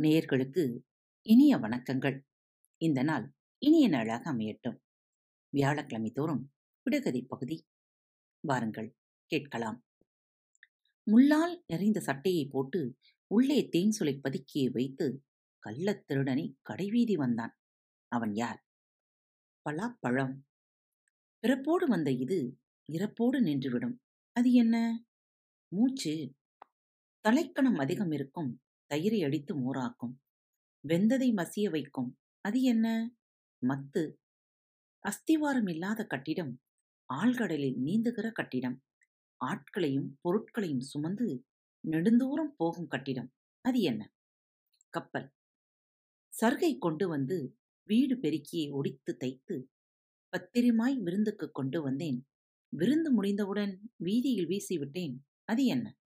நேயர்களுக்கு இனிய வணக்கங்கள். இந்த நாள் இனிய நாளாக அமையட்டும். வியாழக்கிழமை தோறும் விடுகதை பகுதி. வாருங்கள் கேட்கலாம். முள்ளால் நிறைந்த சட்டையை போட்டு உள்ளே தேன் சுளை பதுக்கியை வைத்து கள்ளத் திருடனை கடைவீதி வந்தான். அவன் யார்? பலாப்பழம். பிறப்போடு வந்த இது இறப்போடு நின்றுவிடும். அது என்ன? மூச்சு. தலைக்கணம் அதிகம் இருக்கும். தயிரை அடித்து மோராக்கும். வெந்ததை மசிய வைக்கும். அது என்ன? மத்து. அஸ்திவாரம் இல்லாத கட்டிடம் ஆழ்கடலில் நீந்துகிற கட்டிடம். ஆட்களையும் பொருட்களையும் சுமந்து நெடுந்தூரம் போகும் கட்டிடம். அது என்ன? கப்பல். சர்க்கை கொண்டு வந்து வீடு பெருக்கியை ஒடித்து தைத்து பத்திரமாய் விருந்துக்கு கொண்டு வந்தேன். விருந்து முடிந்தவுடன் வீதியில் வீசிவிட்டேன். அது என்ன?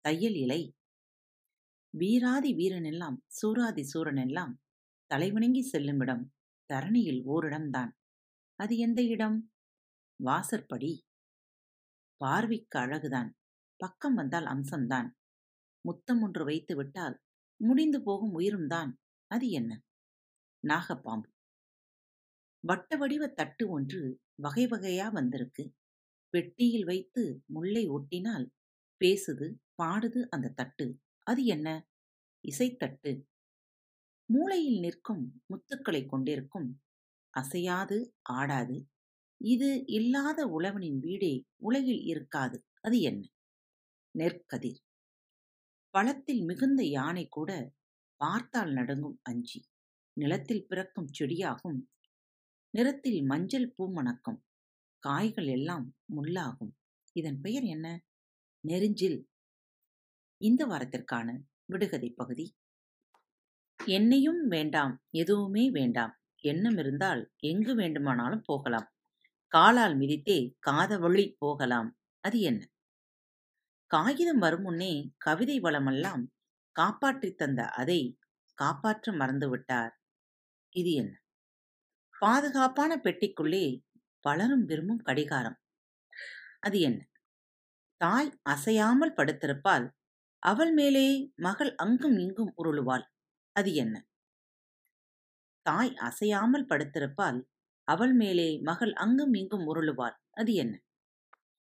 தையல் இலை. வீராதி வீரனெல்லாம் சூராதி சூரனெல்லாம் தலைவணங்கி செல்லும் இடம் தரணியில் ஓரிடம்தான். அது எந்த இடம்? வாசற்படி. பார்வைக்கு அழகுதான். பக்கம் வந்தால் அம்சம்தான். முத்தம் ஒன்று வைத்து விட்டால் முடிந்து போகும் உயிரும்தான். அது என்ன? நாகப்பாம்பு. வட்ட வடிவ தட்டு ஒன்று வகை வகையா வந்திருக்கு. பெட்டியில் வைத்து முல்லை ஒட்டினால் பேசுது பாடுது அந்த தட்டு. அது என்ன? இசைத்தட்டு. மூளையில் நிற்கும் முத்துக்களை கொண்டிருக்கும். அசையாது ஆடாது. இது இல்லாத உழவனின் வீடே உலகில் இருக்காது. அது என்ன? நெற்கதிர். பழத்தில் மிகுந்த யானை கூட பார்த்தால் நடுங்கும் அஞ்சி. நிலத்தில் பிறக்கும் செடியாகும். நிறத்தில் மஞ்சள் பூ மணக்கும் காய்கள் எல்லாம் முள்ளாகும். இதன் பெயர் என்ன? நெருஞ்சில். இந்த வாரத்திற்கான விடுகதை பகுதி. என்னையும் வேண்டாம் எதுவுமே வேண்டாம். எண்ணம் இருந்தால் எங்கு வேண்டுமானாலும் போகலாம். காலால் மிதித்தே காதவழி போகலாம். அது என்ன? காகிதம் வரும் முன்னே கவிதை வளமெல்லாம் காப்பாற்றித் தந்த அதை காப்பாற்ற மறந்துவிட்டார். இது என்ன? பாதுகாப்பான பெட்டிக்குள்ளே பலரும் விரும்பும் கடிகாரம். அது என்ன? தாய் அசையாமல் படுத்திருப்பால் அவள் மேலே மகள் அங்கும் இங்கும் உருளுவாள். அது என்ன? தாய் அசையாமல் படுத்திருப்பால் அவள் மேலே மகள் அங்கும் இங்கும் உருளுவாள். அது என்ன?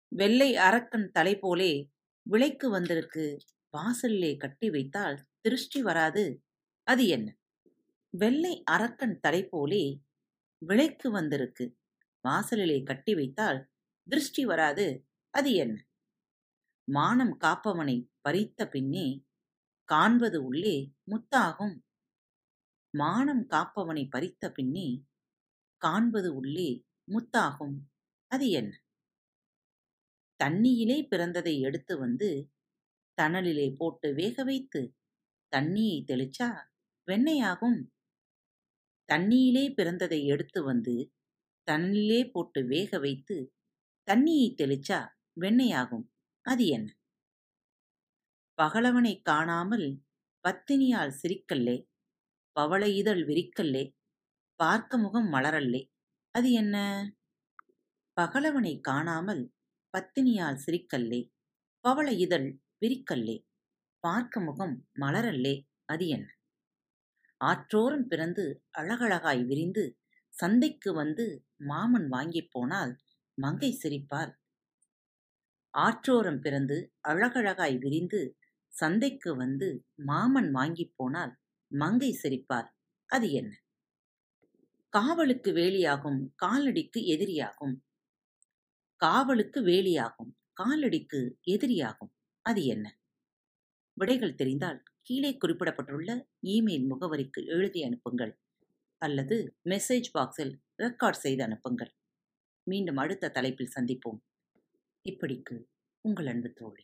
வெள்ளை அரக்கன் தலை போலே விளைக்கு வந்திருக்கு. வாசலிலே கட்டி வைத்தால் திருஷ்டி வராது. அது என்ன? வெள்ளை அரக்கன் தலை போலே விளைக்கு வந்திருக்கு. வாசலிலே கட்டி வைத்தால் திருஷ்டி வராது. அது என்ன? மானம் காப்பவனை பறித்த பின்னே காண்பது உள்ளே முத்தாகும். மானம் காப்பவனை பறித்த பின்னே காண்பது உள்ளே முத்தாகும். அது என்ன? தண்ணியிலே பிறந்ததை எடுத்து வந்து தணலிலே போட்டு வேக வைத்து தண்ணியை தெளிச்சா வெண்ணையாகும். தண்ணியிலே பிறந்ததை எடுத்து வந்து தணலிலே போட்டு வேக வைத்து தண்ணியை தெளிச்சா வெண்ணையாகும். அது என்ன? பகலவனை காணாமல் பத்தினியால் சிரிக்கல்லே பவள இதழ் விரிக்கல்லே பார்க்க முகம் மலரல்லே. அது என்ன? பகலவனை காணாமல் பத்தினியால் சிரிக்கல்லே பவள இதழ் விரிக்கல்லே பார்க்க முகம் மலரல்லே. அது என்ன? ஆற்றோரம் பிறந்து அழகழகாய் விரிந்து சந்தைக்கு வந்து மாமன் வாங்கிப் போனால் மங்கை சிரிப்பாள் ஆற்றோரம் பிறந்து அழகழகாய் விரிந்து சந்தைக்கு வந்து மாமன் வாங்கிப் போனால் மங்கை சிரிப்பார். அது என்ன? காவலுக்கு வேலியாகும் காலடிக்கு எதிரியாகும். காவலுக்கு வேலியாகும் காலடிக்கு எதிரியாகும். அது என்ன? விடைகள் தெரிந்தால் கீழே குறிப்பிடப்பட்டுள்ள இமெயில் முகவரிக்கு எழுதி அனுப்புங்கள் அல்லது மெசேஜ் பாக்ஸில் ரெக்கார்ட் செய்து அனுப்புங்கள். மீண்டும் அடுத்த தலைப்பில் சந்திப்போம். இப்படிக்கு உங்கள் அன்பு தோழி.